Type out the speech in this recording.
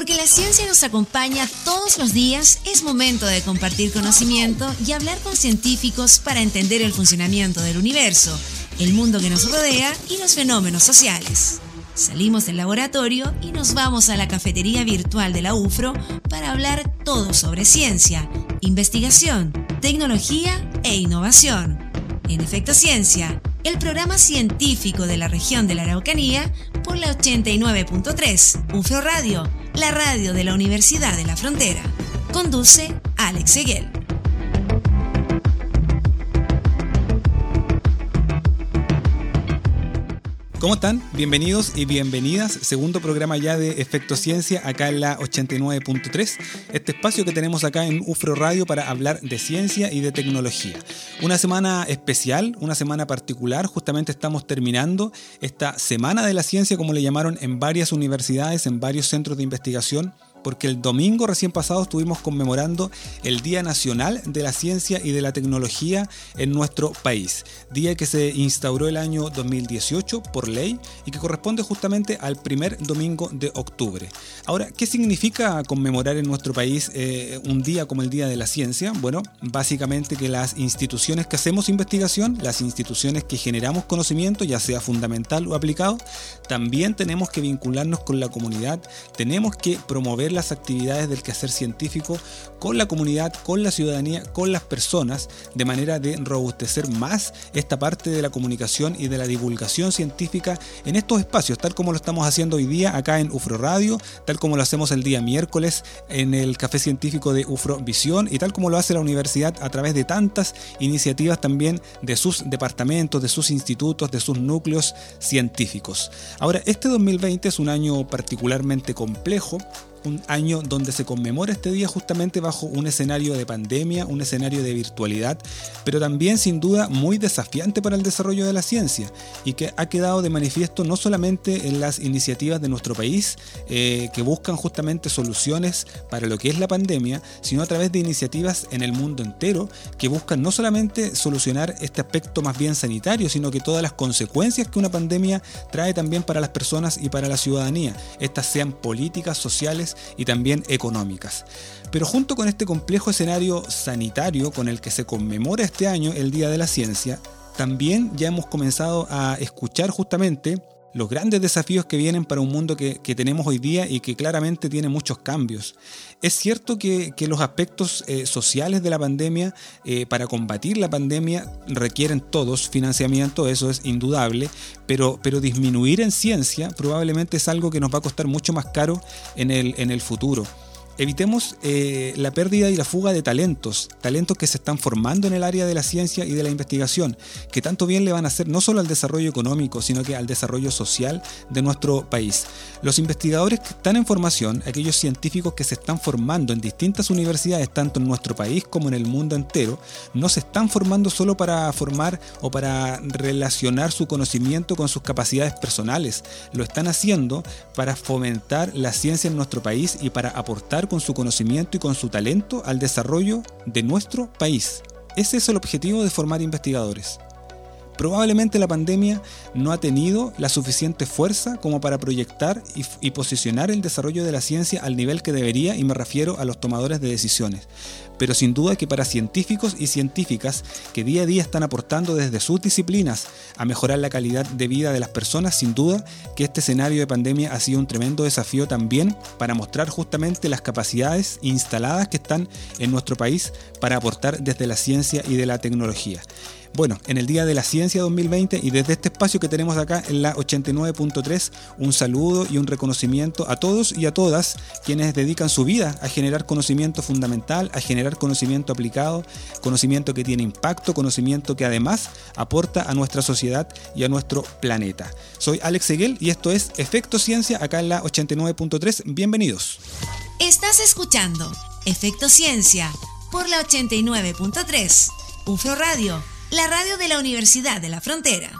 Porque la ciencia nos acompaña todos los días, es momento de compartir conocimiento y hablar con científicos para entender el funcionamiento del universo, el mundo que nos rodea y los fenómenos sociales. Salimos del laboratorio y nos vamos a la cafetería virtual de la UFRO para hablar todo sobre ciencia, investigación, tecnología e innovación. En Efecto Ciencia, el programa científico de la región de la Araucanía por la 89.3 UFRO Radio, la radio de la Universidad de la Frontera. Conduce Alex Seguel. ¿Cómo están? Bienvenidos y bienvenidas. Segundo programa ya de Efecto Ciencia acá en la 89.3. Este espacio que tenemos acá en UFRO Radio para hablar de ciencia y de tecnología. Una semana especial, una semana particular. Justamente estamos terminando esta Semana de la Ciencia, como le llamaron en varias universidades, en varios centros de investigación porque el domingo recién pasado estuvimos conmemorando el Día Nacional de la Ciencia y de la Tecnología en nuestro país, día que se instauró el año 2018 por ley y que corresponde justamente al primer domingo de octubre. Ahora, ¿qué significa conmemorar en nuestro país eh, un día como el Día de la Ciencia? Bueno, básicamente que las instituciones que hacemos investigación, las instituciones que generamos conocimiento, ya sea fundamental o aplicado, también tenemos que vincularnos con la comunidad, tenemos que promover las actividades del quehacer científico con la comunidad, con la ciudadanía, con las personas, de manera de robustecer más esta parte de la comunicación y de la divulgación científica en estos espacios, tal como lo estamos haciendo hoy día acá en UFRO Radio, tal como lo hacemos el día miércoles en el Café Científico de UFRO Visión y tal como lo hace la universidad a través de tantas iniciativas también de sus departamentos, de sus institutos, de sus núcleos científicos. Ahora, este 2020 es un año particularmente complejo un año donde se conmemora este día justamente bajo un escenario de pandemia, un escenario de virtualidad, pero también sin duda muy desafiante para el desarrollo de la ciencia y que ha quedado de manifiesto no solamente en las iniciativas de nuestro país eh, que buscan justamente soluciones para lo que es la pandemia, sino a través de iniciativas en el mundo entero que buscan no solamente solucionar este aspecto más bien sanitario, sino que todas las consecuencias que una pandemia trae también para las personas y para la ciudadanía, estas sean políticas, sociales, y también económicas. Pero junto con este complejo escenario sanitario con el que se conmemora este año el Día de la Ciencia, también ya hemos comenzado a escuchar justamente los grandes desafíos que vienen para un mundo que, tenemos hoy día y que claramente tiene muchos cambios. Es cierto que, los aspectos eh, sociales de la pandemia, eh, para combatir la pandemia, requieren todos financiamiento, eso es indudable, pero, pero disminuir en ciencia probablemente es algo que nos va a costar mucho más caro en el, en el futuro evitemos eh, la pérdida y la fuga de talentos, talentos que se están formando en el área de la ciencia y de la investigación, que tanto bien le van a hacer no solo al desarrollo económico, sino que al desarrollo social de nuestro país. Los investigadores que están en formación, aquellos científicos que se están formando en distintas universidades, tanto en nuestro país como en el mundo entero, no se están formando solo para formar o para relacionar su conocimiento con sus capacidades personales, lo están haciendo para fomentar la ciencia en nuestro país y para aportar con su conocimiento y con su talento al desarrollo de nuestro país. Ese es el objetivo de formar investigadores. Probablemente la pandemia no ha tenido la suficiente fuerza como para proyectar y, posicionar el desarrollo de la ciencia al nivel que debería y me refiero a los tomadores de decisiones. Pero sin duda que para científicos y científicas que día a día están aportando desde sus disciplinas a mejorar la calidad de vida de las personas, sin duda que este escenario de pandemia ha sido un tremendo desafío también para mostrar justamente las capacidades instaladas que están en nuestro país para aportar desde la ciencia y de la tecnología. Bueno, en el Día de la Ciencia 2020 y desde este espacio que tenemos acá en la 89.3, un saludo y un reconocimiento a todos y a todas quienes dedican su vida a generar conocimiento fundamental, a conocimiento aplicado, conocimiento que tiene impacto, conocimiento que además aporta a nuestra sociedad y a nuestro planeta. Soy Alex Seguel y esto es Efecto Ciencia acá en la 89.3. Bienvenidos. Estás escuchando Efecto Ciencia por la 89.3. UFRO Radio la radio de la Universidad de la Frontera.